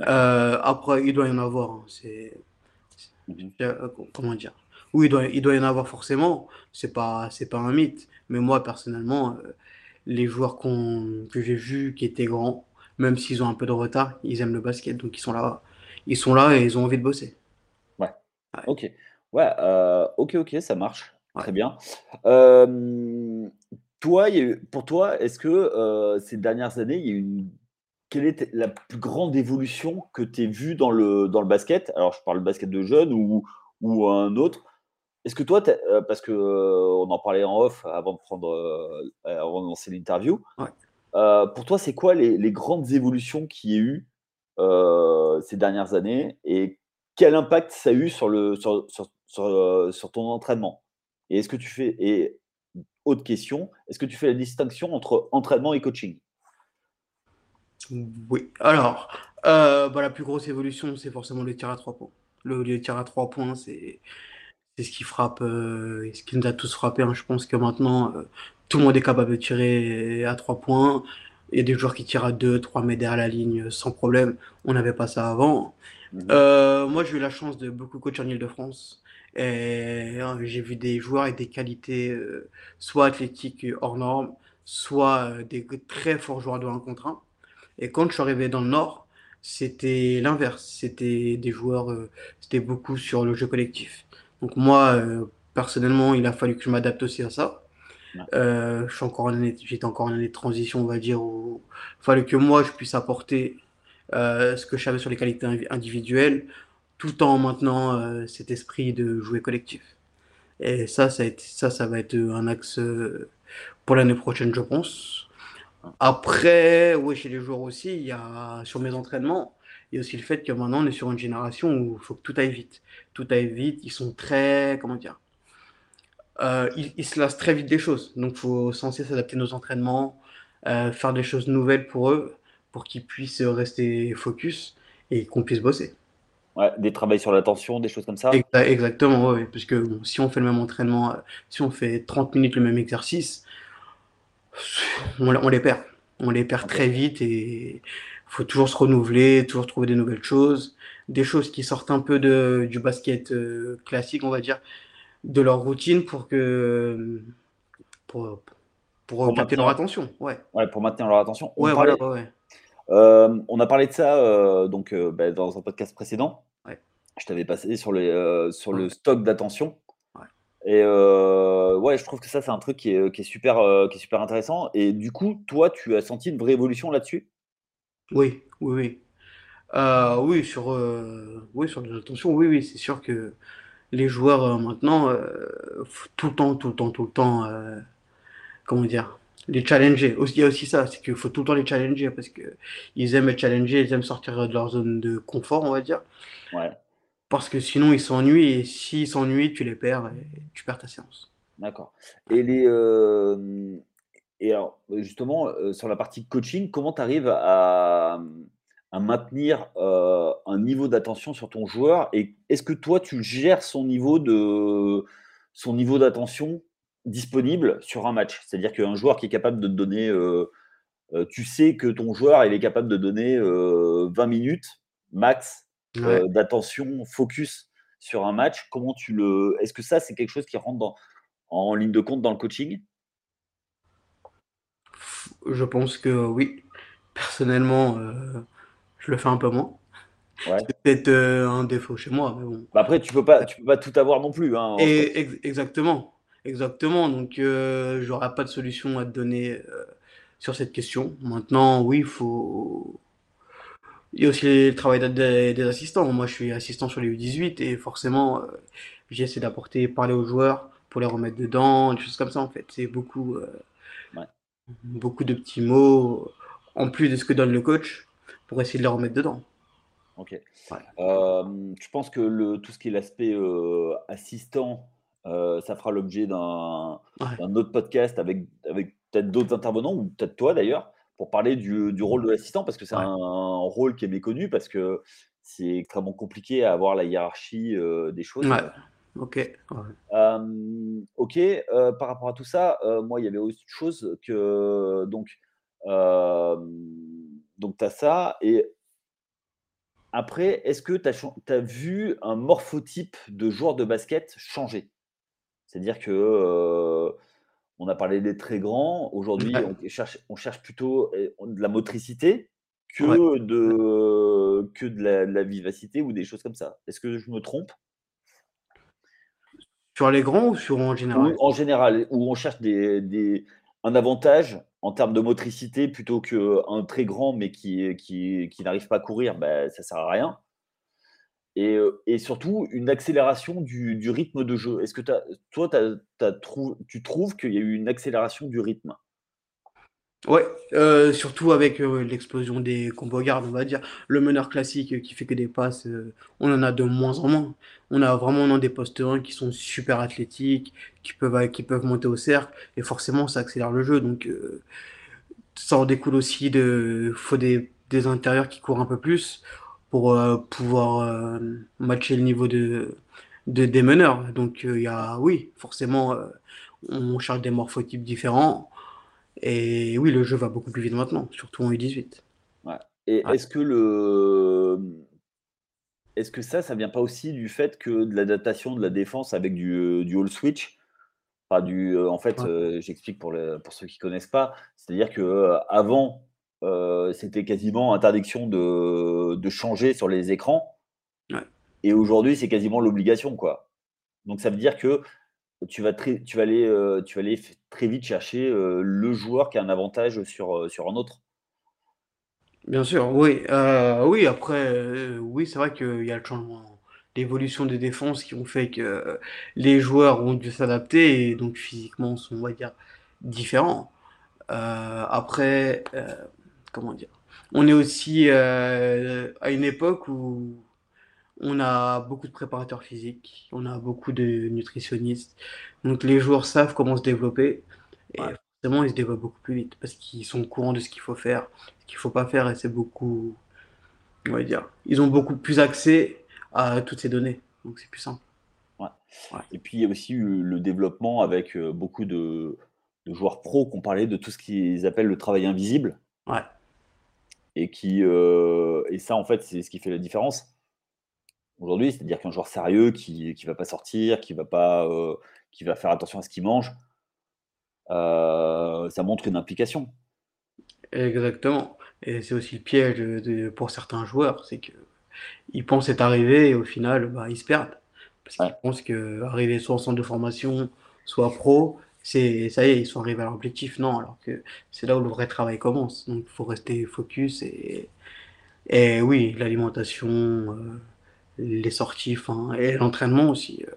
Euh, après, il doit y en avoir. Hein, c'est mmh euh, comment dire? Oui, il doit, il doit y en avoir forcément. C'est pas, c'est pas un mythe. Mais moi, personnellement, les joueurs que j'ai vus qui étaient grands, même s'ils ont un peu de retard, ils aiment le basket, donc ils sont là, ils sont là et ils ont envie de bosser. Ouais. Ok. Ouais. Euh, ok. Ok. Ça marche. Très bien. Euh, toi, pour toi, est-ce que euh, ces dernières années, il y a une quelle est la plus grande évolution que tu as vue dans le, dans le basket? Alors, je parle de basket de jeunes ou, ou un autre. Est-ce que toi, euh, parce que euh, on en parlait en off avant de prendre, euh, avant de lancer l'interview, pour toi, c'est quoi les, grandes évolutions qu'il y a eu ces dernières années et quel impact ça a eu sur, le, sur, sur, ton entraînement? Et est-ce que tu fais, et autre question, est-ce que tu fais la distinction entre entraînement et coaching? Oui, alors, bah, la plus grosse évolution, c'est forcément le tir à trois points. Le, tir à trois points, c'est ce qui frappe, ce qui nous a tous frappé. Hein. Je pense que maintenant, tout le monde est capable de tirer à trois points. Il y a des joueurs qui tirent à 2, 3 mètres derrière la ligne sans problème. On n'avait pas ça avant. Mhm. Euh, moi, j'ai eu la chance de beaucoup coacher en Ile-de-France. Et hein, j'ai vu des joueurs avec des qualités euh, soit athlétiques hors normes, soit euh, des très forts joueurs de 1 contre 1. Et quand je suis arrivé dans le Nord, c'était l'inverse. C'était des joueurs, c'était beaucoup sur le jeu collectif. Donc moi, personnellement, il a fallu que je m'adapte aussi à ça. Euh, je suis encore j'étais encore en année de transition, on va dire, où il fallait que moi je puisse apporter euh, ce que je savais sur les qualités individuelles, tout en maintenant euh, cet esprit de jouer collectif. Et ça, ça, été, ça, ça va être un axe pour l'année prochaine, je pense. Après, oui, chez les joueurs aussi, il y a sur mes entraînements, il y a aussi le fait que maintenant on est sur une génération où il faut que tout aille vite. Tout aille vite, ils sont très, comment dire, euh, ils, se lassent très vite des choses. Donc, il faut censé s'adapter nos entraînements, euh, faire des choses nouvelles pour eux, pour qu'ils puissent rester focus et qu'on puisse bosser. Ouais, des travails sur l'attention, des choses comme ça. Exactement, oui. Parce que si on fait le même entraînement, si on fait 30 minutes le même exercice, on, les perd. On les perd très vite et faut toujours se renouveler, toujours trouver des nouvelles choses, des choses qui sortent un peu de, du basket classique, on va dire de leur routine pour que pour, pour, maintenir leur attention. Ouais. ouais. pour maintenir leur attention. On, ouais, voilà, ouais, euh, on a parlé de ça euh, donc, euh, bah, dans un podcast précédent. Je t'avais passé sur, les, sur le stock d'attention. Et ouais, je trouve que ça, c'est un truc qui est, qui est, super, qui est super intéressant. Et du coup, toi, tu as senti une vraie évolution là-dessus? Oui, oui, oui. oui, sur, oui, sur l'attention, oui, oui, c'est sûr que les joueurs euh, maintenant, euh, tout le temps, tout le temps, tout le temps, euh, comment dire, les challenger. Il y a aussi ça, c'est qu'il faut tout le temps les challenger parce qu'ils aiment être challengés, ils aiment sortir de leur zone de confort, on va dire. Ouais. Parce que sinon, ils s'ennuient et s'ils s'ennuient, tu les perds et tu perds ta séance. D'accord. Et les. Et alors, justement, sur la partie coaching, comment tu arrives à, à maintenir un niveau d'attention sur ton joueur Et est-ce que toi, tu gères son niveau de son niveau d'attention disponible sur un match? C'est-à-dire qu'un joueur qui est capable de te donner, tu sais que ton joueur, il est capable de donner 20 minutes max d'attention, focus sur un match. Comment tu le Est-ce que ça, c'est quelque chose qui rentre dans, en ligne de compte dans le coaching? Je pense que oui. Personnellement, je le fais un peu moins. C'est peut-être euh, un défaut chez moi, mais bon. Bah, après, tu peux pas, tu peux pas tout avoir non plus. Hein, Et exactement, exactement. Donc, euh, j'aurai pas de solution à te donner euh, sur cette question. Maintenant, oui, il faut. Il y a aussi le travail des, assistants. Moi, je suis assistant sur les U18 et forcément, j'essaie d'apporter, parler aux joueurs pour les remettre dedans, des choses comme ça en fait. C'est beaucoup, beaucoup de petits mots en plus de ce que donne le coach pour essayer de les remettre dedans. Ok. Euh, je pense que le, tout ce qui est l'aspect euh, assistant, euh, ça fera l'objet d'un autre podcast avec, avec peut-être d'autres intervenants, ou peut-être toi d'ailleurs, pour parler du, du rôle de l'assistant, parce que c'est un, rôle qui est méconnu, parce que c'est extrêmement compliqué à avoir la hiérarchie des choses. Ouais. Ok. ok. par rapport à tout ça, moi, il y avait autre chose que donc donc, tu as ça. Et après, est-ce que tu as, vu un morphotype de joueur de basket changer? C'est-à-dire que on a parlé des très grands. Aujourd'hui, on, cherche, on cherche plutôt eh, de la motricité que, de, que de la, vivacité ou des choses comme ça. Est-ce que je me trompe? Sur les grands ou sur en général? En général, où on cherche des, un avantage en termes de motricité plutôt qu'un très grand mais qui, n'arrive pas à courir, ben, ça ne sert à rien. Et, euh, surtout une accélération du, du rythme de jeu. Est-ce que toi, tu trouves qu'il y a eu une accélération du rythme? Ouais, heu, surtout avec, heu, l'explosion des combo guard, on va dire. Le meneur classique, heu, qui fait que des passes, heu, on en a de moins en moins. On a vraiment des postes 1 qui sont super athlétiques, qui peuvent qui peuvent monter au cercle et forcément ça accélère le jeu donc ça en découle aussi de faut des des intérieurs qui courent un peu plus pour, pouvoir, matcher le niveau de de des meneurs donc il y a oui, forcément, on cherche des morphotypes différents et oui, le jeu va beaucoup plus vite maintenant, surtout en U18. Ouais et Ouais. est-ce que le, est-ce que ça, ça vient pas aussi du fait que de l'adaptation de la défense avec du, heu, du all switch? Enfin du, heu, en fait, Ouais. heu, j'explique pour le pour ceux qui connaissent pas. C'est-à-dire que, avant, c'était quasiment interdiction de de changer sur les écrans Ouais. et aujourd'hui, c'est quasiment l'obligation, quoi. Donc ça veut dire que tu vas très tu vas aller, heu, tu vas aller très vite chercher, heu, le joueur qui a un avantage sur, heu, sur un autre. Bien sûr, oui, oui après, oui, c'est vrai qu'il y a le changement, l'évolution des défenses qui ont fait que les joueurs ont dû s'adapter et donc physiquement sont, on va dire, différents. Après, comment dire? On est aussi, à une époque où on a beaucoup de préparateurs physiques, on a beaucoup de nutritionnistes, donc les joueurs savent comment se développer et Ouais. forcément ils se développent beaucoup plus vite parce qu'ils sont au courant de ce qu'il faut faire, ce qu'il faut pas faire et c'est beaucoup on va dire, ils ont beaucoup plus accès à toutes ces données, donc c'est plus simple. Ouais Ouais. et puis il y a aussi eu le développement avec, heu, beaucoup de de joueurs pros qui ont parlé de tout ce qu'ils appellent le travail invisible Ouais. et qui, heu et ça, en fait, c'est ce qui fait la différence aujourd'hui. C'est-à-dire qu'un joueur sérieux qui qui va pas sortir, qui va pas, heu, qui va faire attention à ce qu'il mange heu, ça montre une implication. Exactement et c'est aussi le piège, de pour certains joueurs, c'est qu'ils pensent être arrivés et au final, bah, ils se perdent. Parce qu'ils Ouais. pensent qu'arriver soit en centre de formation, soit pro, c'est ça y est, ils sont arrivés à leur objectif. Non, alors que c'est là où le vrai travail commence, donc il faut rester focus et et oui, l'alimentation, heu, les sorties, enfin et l'entraînement aussi, heu.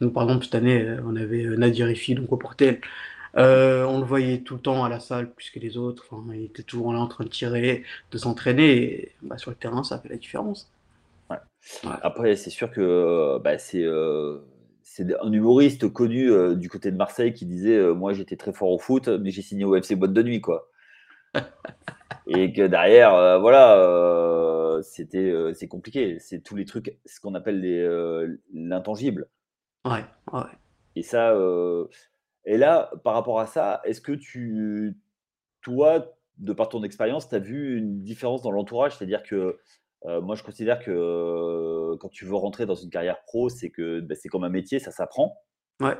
Nous, par exemple, cette année, heu, on avait, heu, Nadir Hifhi, donc au Portel. On le voyait tout le temps à la salle plus que les autres, enfin, il était toujours là en train de tirer, de s'entraîner et bah, sur le terrain, ça fait la différence. Ouais. Ouais. Après, c'est sûr que, bah, c'est, un humoriste connu, du côté de Marseille qui disait, «Moi, j'étais très fort au foot, mais j'ai signé au FC Boîte de Nuit, quoi» et que derrière, voilà, heu, c'était, heu, c'est compliqué. C'est tous les trucs, ce qu'on appelle les, heu, l'intangible Ouais, ouais. et ça, et là, par rapport à ça, est-ce que tu toi, de par ton expérience, tu as vu une différence dans l'entourage? C'est-à-dire que, moi, je considère que, quand tu veux rentrer dans une carrière pro, c'est que, bah, c'est comme un métier, ça s'apprend. Ouais.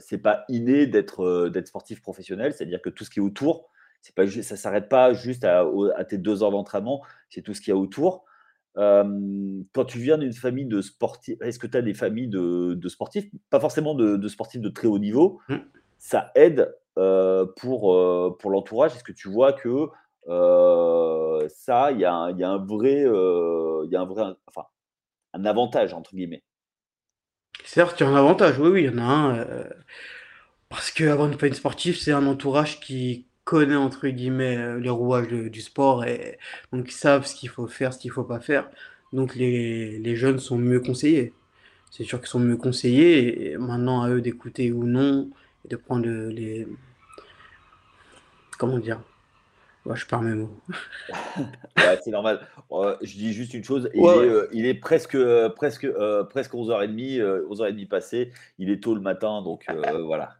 C'est pas inné d'être, d'être sportif professionnel, c'est-à-dire que tout ce qui est autour, c'est pas ça s'arrête pas juste à tes 2 heures d'entraînement, c'est tout ce qu'il y a autour. Quand tu viens d'une famille de sportifs est-ce que tu as des familles de de sportifs? Pas forcément de de sportifs de très haut niveau, Mmh. ça aide, pour, pour l'entourage? Est-ce que tu vois que, ça, il y a un il y a un vrai, il y a un vrai enfin, «un avantage» entre guillemets? Certes, il y a un avantage, oui, oui, il y en a un, parce qu'avoir une famille sportive, c'est un entourage qui connaît entre guillemets, heu, «les rouages de du sport» et donc ils savent ce qu'il faut faire, ce qu'il faut pas faire. Donc les les jeunes sont mieux conseillés. C'est sûr qu'ils sont mieux conseillés et maintenant à eux d'écouter ou non et de prendre, les comment dire? Ouais, je perds mes mots. Ouais, c'est normal. Heu, je dis juste une chose, Ouais, il est, il est presque, heu, presque, presque 11:30, heu, 11:30 passées. Il est tôt le matin, donc voilà.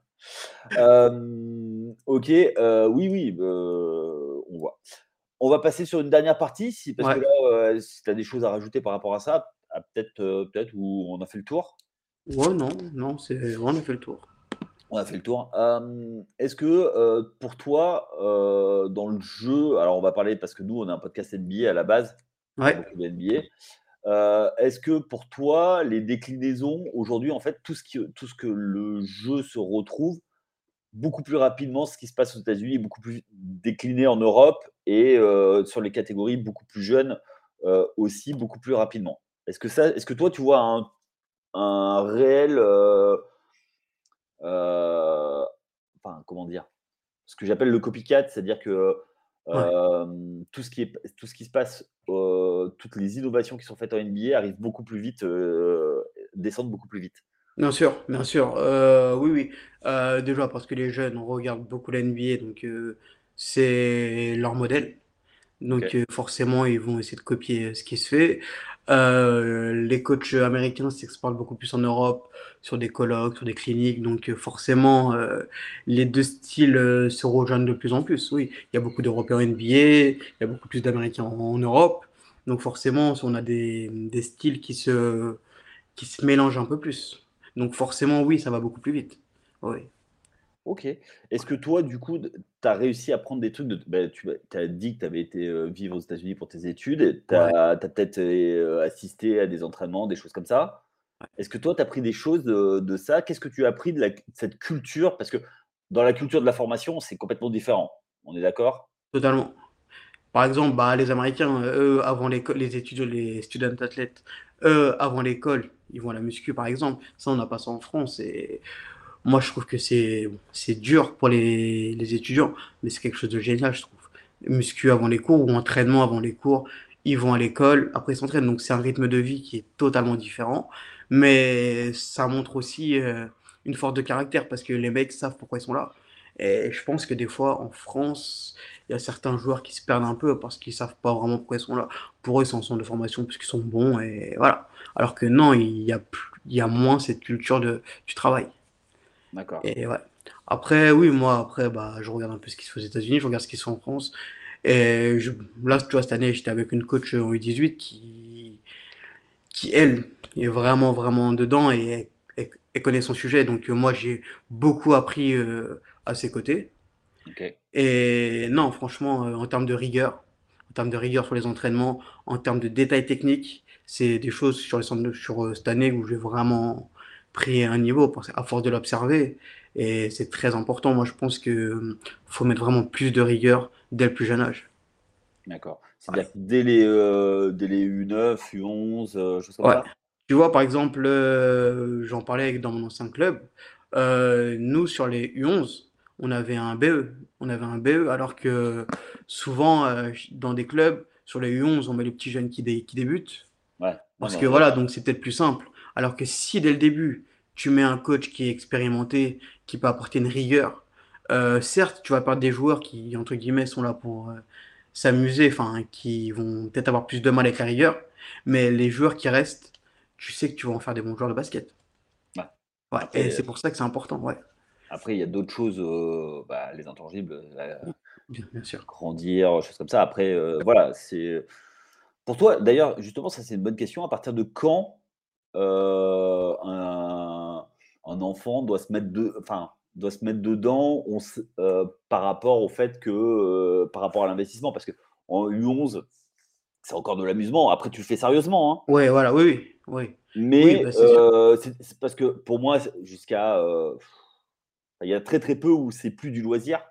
Hem, OK, heu, oui, oui, heu, on voit. On va passer sur une dernière partie, si parce que là, si tu as des choses à rajouter par rapport à ça, à peut-être, peut-être ou on a fait le tour? Ouais, non, non, c'est on a fait le tour. On a fait le tour. Est-ce que, pour toi, dans le jeu alors on va parler parce que nous, on a un podcast NBA à la base, Ouais, NBA. Heu, est-ce que pour toi, les déclinaisons aujourd'hui, en fait, tout ce qui tout ce que le jeu se retrouve beaucoup plus rapidement, ce qui se passe aux États-Unis est beaucoup plus décliné en Europe et heu, sur les catégories beaucoup plus jeunes, heu, aussi beaucoup plus rapidement? Est-ce que ça est-ce que toi, tu vois un un réel, enfin, comment dire? ce que j'appelle le copycat, c'est-à-dire que Ouais. tout, ce qui est, tout ce qui se passe, toutes les innovations qui sont faites en NBA arrivent beaucoup plus vite, descendent beaucoup plus vite. Bien sûr, bien sûr. Euh, oui, oui. Euh, déjà parce que les jeunes regardent beaucoup la NBA, donc euh, c'est leur modèle. Donc euh, forcément, ils vont essayer de copier ce qui se fait. Euh, les coachs américains s'exportent beaucoup plus en Europe, sur des colloques, sur des cliniques. Donc euh, forcément, euh, les deux styles euh, se rejoignent de plus en plus. Oui, il y a beaucoup d'Européens en NBA, il y a beaucoup plus d'Américains en, en Europe. Donc forcément, on a des, des styles qui se, qui se mélangent un peu plus. Donc forcément, oui, ça va beaucoup plus vite. Oui. Ok. Est-ce que toi, du coup, tu as réussi à prendre des trucs de... bah, tu as dit que tu avais été euh, vivre aux États-Unis pour tes études. Tu Ouais. as, peut-être euh, assisté à des entraînements, des choses comme ça. Est-ce que toi, tu as pris des choses de, de ça? Qu'est-ce que tu as appris de, la- de cette culture? Parce que dans la culture de la formation, c'est complètement différent. On est d'accord? Totalement. Par exemple, bah, les Américains, euh, eux, avant l'école, les étudiants, les student athlètes, eux, avant l'école, ils vont à la muscu, par exemple. Ça, on n'a pas ça en France. Et moi, je trouve que c'est c'est dur pour les, les étudiants, mais c'est quelque chose de génial, je trouve. Muscu avant les cours ou entraînement avant les cours, ils vont à l'école, après ils s'entraînent. Donc, c'est un rythme de vie qui est totalement différent. Mais ça montre aussi euh, une force de caractère parce que les mecs savent pourquoi ils sont là. Et je pense que des fois, en France, il y a certains joueurs qui se perdent un peu parce qu'ils savent pas vraiment pourquoi ils sont là. Pour eux, c'est en centre de formation parce qu'ils sont bons et voilà. Alors que non, il y a, plus- il y a moins cette culture de, du travail. D'accord. Et ouais. Après, oui, moi, après, bah, je regarde un peu ce qui se fait aux États-Unis, je regarde ce qui se fait en France. Et je, là, tu vois, cette année, j'étais avec une coach en U18 qui, qui elle, est vraiment, vraiment dedans et connaît son sujet. Donc, moi, j'ai beaucoup appris euh, à ses côtés. Ok. Et non, franchement, euh, en termes de rigueur, en termes de rigueur sur les entraînements, en termes de détails techniques, c'est des choses sur, les, centres de- sur euh, cette année où j'ai vraiment pris un niveau parce- à force de l'observer. Et c'est très important. Moi, je pense que euh, faut mettre vraiment plus de rigueur dès le plus jeune âge. D'accord. C'est-à-dire que dès les, euh, dès les U9, U11, euh, choses comme Ouais. ça Tu vois, par exemple, euh, j'en parlais avec- dans mon ancien club. euh, nous, sur les U11, on avait un BE. On avait un BE, alors que souvent, euh, dans des clubs, sur les U11, on met les petits jeunes qui, dé- qui débutent. Ouais. Parce que voilà, donc c'est peut-être plus simple. Alors que si dès le début, tu mets un coach qui est expérimenté, qui peut apporter une rigueur, euh, certes, tu vas perdre des joueurs qui, entre guillemets, sont là pour euh, s'amuser, enfin, qui vont peut-être avoir plus de mal avec la rigueur, mais les joueurs qui restent, tu sais que tu vas en faire des bons joueurs de basket. Ouais. Ouais, et c'est pour ça que c'est important, ouais, après, il y a d'autres choses, euh, bah, les intangibles, euh, bien, bien sûr. grandir, choses comme ça. Après, euh, voilà, c'est. Pour toi, d'ailleurs, justement, ça c'est une bonne question. À partir de quand un, un enfant doit se mettre de, enfin, doit se mettre dedans on par rapport au fait que, par rapport à l'investissement, parce que en U11, c'est encore de l'amusement. Après, tu le fais sérieusement, hein. Ouais, voilà, oui, oui, oui, oui, Mais bah, c'est parce que pour moi, jusqu'à, il y a très très peu où c'est plus du loisir,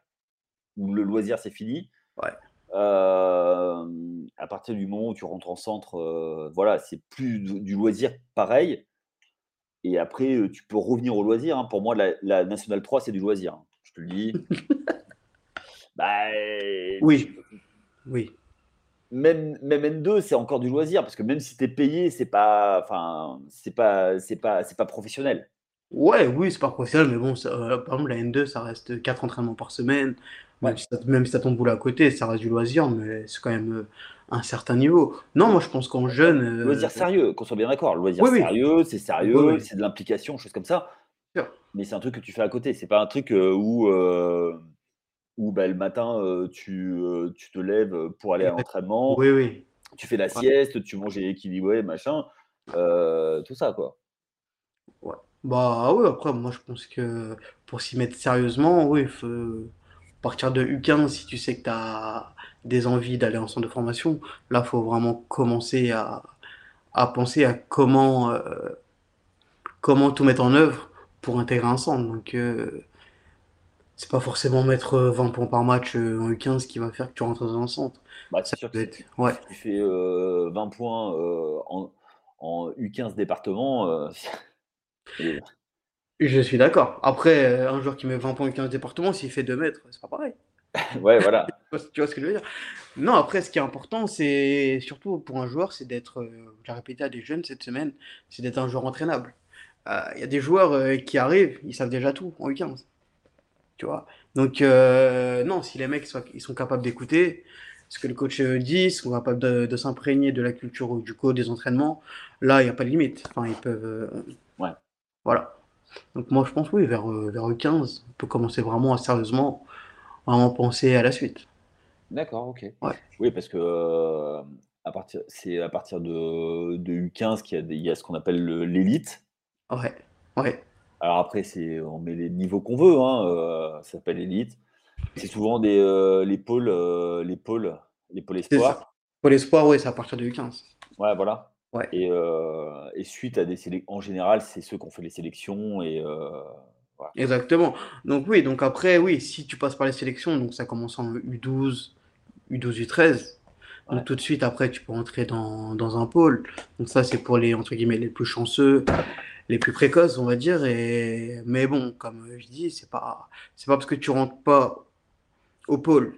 où le loisir c'est fini. Ouais, Hem, à partir du moment où tu rentres en centre, heu, voilà, c'est plus du du loisir pareil et après, heu, tu peux revenir au loisir, hein. Pour moi, la la nationale 3, c'est du loisir, hein. Je te le dis. Bah, oui, oui. même même N2, c'est encore du loisir parce que même si tu es payé, c'est pas enfin, c'est pas c'est pas c'est pas professionnel. Ouais, oui, c'est pas professionnel, mais bon, ça, euh, par exemple, la N2, ça reste 4 entraînements par semaine. Même si t'as, même si t'as ton boulot à côté, ça reste du loisir, mais c'est quand même euh, un certain niveau. Non, moi, je pense qu'en jeune, Loisir euh, sérieux, qu'on soit bien d'accord. Loisir oui, oui, sérieux, c'est oui, sérieux, oui, c'est de l'implication, choses comme ça, sûr. mais c'est un truc que tu fais à côté. C'est pas un truc, heu, où, Où bah, le matin, tu, tu te lèves, pour aller à Exact. l'entraînement, Oui, oui. tu fais la Ouais, sieste, tu manges équilibré, machin, tout ça, quoi. Bah oui, après, moi, je pense que pour s'y mettre sérieusement, oui, il faut partir de U15 si tu sais que t'as des envies d'aller en centre de formation. Là, faut vraiment commencer à, à penser à comment, euh, comment tout mettre en œuvre pour intégrer un centre. Donc, euh, c'est pas forcément mettre euh, 20 points par match euh, en U15 qui va faire que tu rentres dans un centre. Bah, c'est Ça sûr que peut si être, tu ouais, si tu fais, heu, 20 points, en en U15 département, Je suis d'accord. Après, euh, un joueur qui met 20 points et 15 départements, s'il fait 2 mètres, c'est pas pareil. Ouais, voilà. Tu vois, ce que je veux dire? Non, après, ce qui est important, c'est surtout pour un joueur, c'est d'être, euh, je l'ai répété à des jeunes cette semaine, c'est d'être un joueur entraînable. Euh, Il y a des joueurs euh, qui arrivent, ils savent déjà tout en U15, tu vois? Donc, non, si les mecs soient- ils sont capables d'écouter ce que le coach dit, sont capables de, de s'imprégner de la culture du code, des entraînements, là, il n'y a pas de limite. Enfin, ils peuvent. Ouais. Voilà. Donc, moi, je pense, oui, vers, euh, vers U15, on peut commencer vraiment à sérieusement, vraiment penser à la suite. D'accord, OK. Ouais, Oui, parce que, à partir c'est à partir de de U15 qu'il y a des il y a ce qu'on appelle le l'élite. ouais, ouais. Alors après, c'est on met les niveaux qu'on veut, hein, heu, ça s'appelle élite. C'est souvent des, heu, les pôles, les pôles les pôles espoirs. L'espoir, ouais, c'est à partir de U15. Ouais, voilà Ouais, et suite à des sélec en général, c'est ceux qui ont fait les sélections et voilà. exactement. Donc oui, donc après, oui, si tu passes par les sélections, donc ça commence en U12, U12, U13. Donc Ouais, tout de suite, après, tu peux entrer dans, dans un pôle. Donc ça, c'est pour les, entre guillemets, les plus chanceux, les plus précoces, on va dire. Et... Mais bon, comme je dis, c'est pas, c'est pas parce que tu rentres pas au pôle,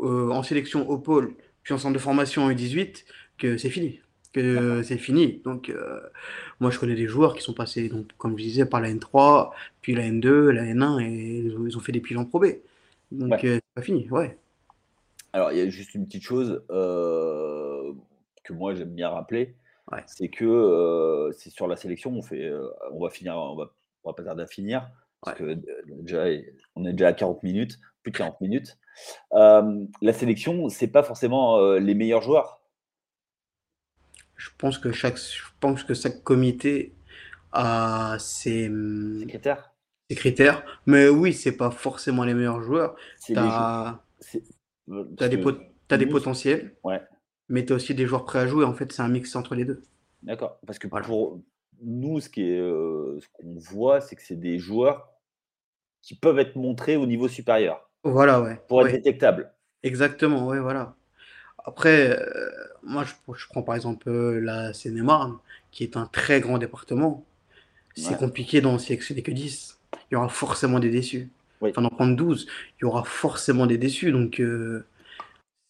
euh, en sélection au pôle, puis en centre de formation en U18, que c'est fini. Que c'est fini. Donc, euh, moi, je connais des joueurs qui sont passés, donc, comme je disais, par la N3, puis la N2, la N1, et ils ont, ils ont fait des piles Pro B. Donc, Ouais. euh, c'est pas fini, ouais. Alors il y a juste une petite chose, heu, que moi j'aime bien rappeler, Ouais, c'est que, c'est sur la sélection, on fait, on va finir on va on va pas tarder à finir parce ouais. que, déjà on est déjà à 40 minutes, plus de 40 minutes. La sélection, c'est pas forcément, les meilleurs joueurs. Je pense que chaque, je pense que chaque comité a ses, hum, critères? ses critères. Mais oui, c'est pas forcément les meilleurs joueurs. T'as, des pot- t'as des potentiels, ouais, mais t'as aussi des joueurs prêts à jouer. En fait, c'est un mix entre les deux. d'accord, parce que Voilà. pour nous, ce qui est, heu, ce qu'on voit, c'est que c'est des joueurs qui peuvent être montrés au niveau supérieur, Voilà, ouais, pour être ouais, détectables. exactement, ouais, voilà. Après, euh, moi, je, je prends par exemple euh, la Seine-et-Marne, qui est un très grand département. C'est Ouais, compliqué d'en sélectionner que 10. Il y aura forcément des déçus. oui, Enfin, d'en prendre 12, il y aura forcément des déçus. Donc, euh,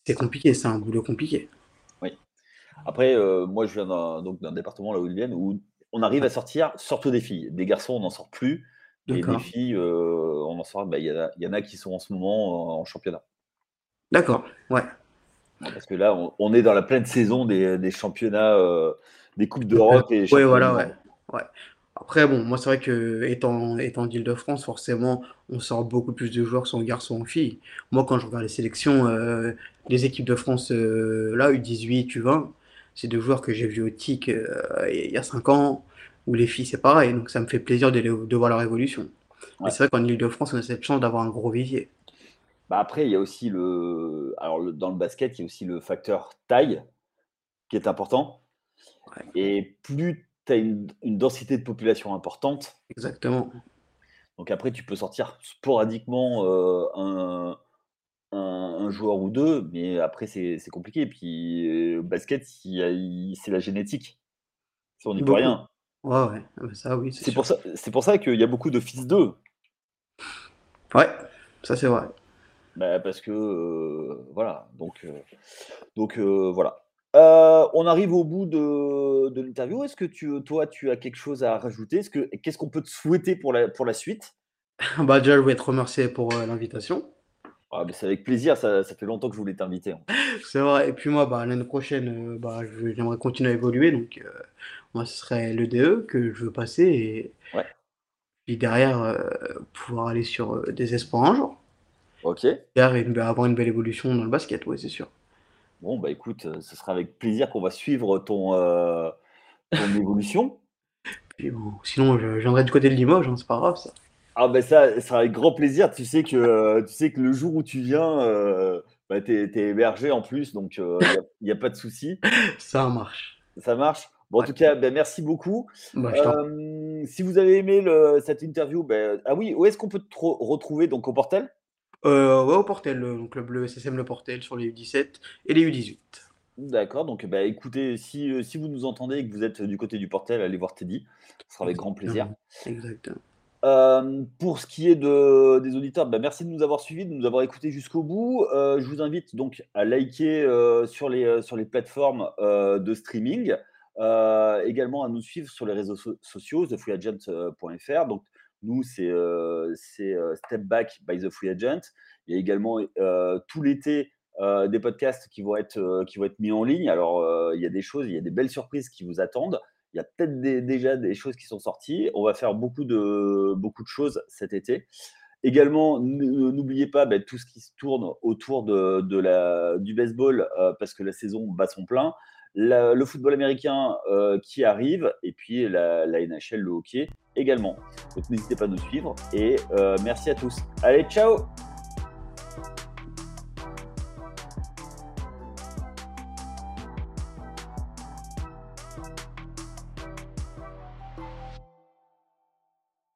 c'est compliqué, c'est un boulot compliqué. oui. Après, moi, je viens d'un donc d'un département, là où ils viennent, où on arrive à sortir, surtout des filles. Des garçons, on n'en sort plus et des filles, on en sort bah, il y en a il y en a qui sont en ce moment en en championnat. D'accord, ouais. Parce que là, on on est dans la pleine saison des des championnats, heu, des coupes d'Europe et du voilà, ouais. Après, bon, moi, c'est vrai que étant, étant d'Île-de-France, forcément, on sort beaucoup plus de joueurs, soit en garçons en filles. Moi, quand je regarde les sélections, euh, les équipes de France, euh, là, U18, U20, c'est des joueurs que j'ai vus au TIC euh, il y a 5 ans, où les filles, c'est pareil. Donc, ça me fait plaisir de, voir leur évolution. Ouais. c'est vrai qu'en Île-de-France, on a cette chance d'avoir un gros vivier. Bah, après, il y a aussi le alors le dans le basket, il y a aussi le facteur taille qui est important Ouais, et plus tu as une une densité de population importante, exactement. donc après tu peux sortir sporadiquement, heu, un un un joueur ou 2, mais après c'est compliqué et puis, heu, basket, c'est la génétique. Ça, on n'y peut rien. Ouais, ouais. Ah bah ça, oui, c'est pour ça c'est pour ça qu'il y a beaucoup de fils d'eux. Ouais, ça, c'est vrai. Bah, parce que, heu, voilà, donc heu donc heu, voilà. On arrive au bout de de l'interview. Est-ce que tu, toi, tu as quelque chose à rajouter? Est-ce que qu'est-ce qu'on peut te souhaiter pour la pour la suite? Bah, déjà, je voulais te remercier pour euh, l'invitation. Ah, c'est avec plaisir, ça ça fait longtemps que je voulais t'inviter. C'est vrai. Et puis moi, bah, l'année prochaine, euh, bah, j'aimerais continuer à évoluer. Donc, euh, moi, ce serait le DE que je veux passer. Et Ouais, puis derrière, euh, pouvoir aller sur euh, des espoirs un jour. OK. Une- bah, avoir une belle évolution dans le basket, ouais, c'est sûr. Bon, bah, écoute, heu, ce sera avec plaisir qu'on va suivre ton, ton évolution. Puis bon, sinon, je, viendrai du côté de Limoges, hein, c'est pas grave ça. Ah, bah, ça, ça sera avec grand plaisir. Tu sais que, heu, tu sais que le jour où tu viens, heu, bah, tu es tu es hébergé en plus, donc il y a y a pas de souci. Ça marche. Ça marche? Bon, en tout cas, bah, merci beaucoup. Bah, Hem, si vous avez aimé le cette interview, beh ah oui, où est-ce qu'on peut te re retrouver? Donc au Portel? Euh, ouais, au Portel, euh, donc le bleu SSM Le Portel sur les U17 et les U18. D'accord, donc bah, écoutez, si, heu, si vous nous entendez et que vous êtes du côté du Portel, allez voir Teddy, ce sera avec grand plaisir. Exactement. Euh, pour ce qui est de, des auditeurs, bah, merci de nous avoir suivis, de nous avoir écoutés jusqu'au bout. Euh, je vous invite donc à liker euh, sur, les, sur les plateformes de streaming, également à nous suivre sur les réseaux sociaux, thefreeagent.fr. Donc, nous, c'est Step Back by the Free Agent. Il y a également tout l'été des podcasts qui vont, être, qui vont être mis en ligne. Alors, il y a des choses, il y a des belles surprises qui vous attendent. Il y a peut-être déjà des choses qui sont sorties. On va faire beaucoup de, beaucoup de choses cet été. Également, n'oubliez pas bah, tout ce qui se tourne autour de, du baseball euh, parce que la saison bat son plein. Le football américain euh, qui arrive et puis la, NHL, le hockey également. Donc n'hésitez pas à nous suivre et euh, merci à tous. Allez, ciao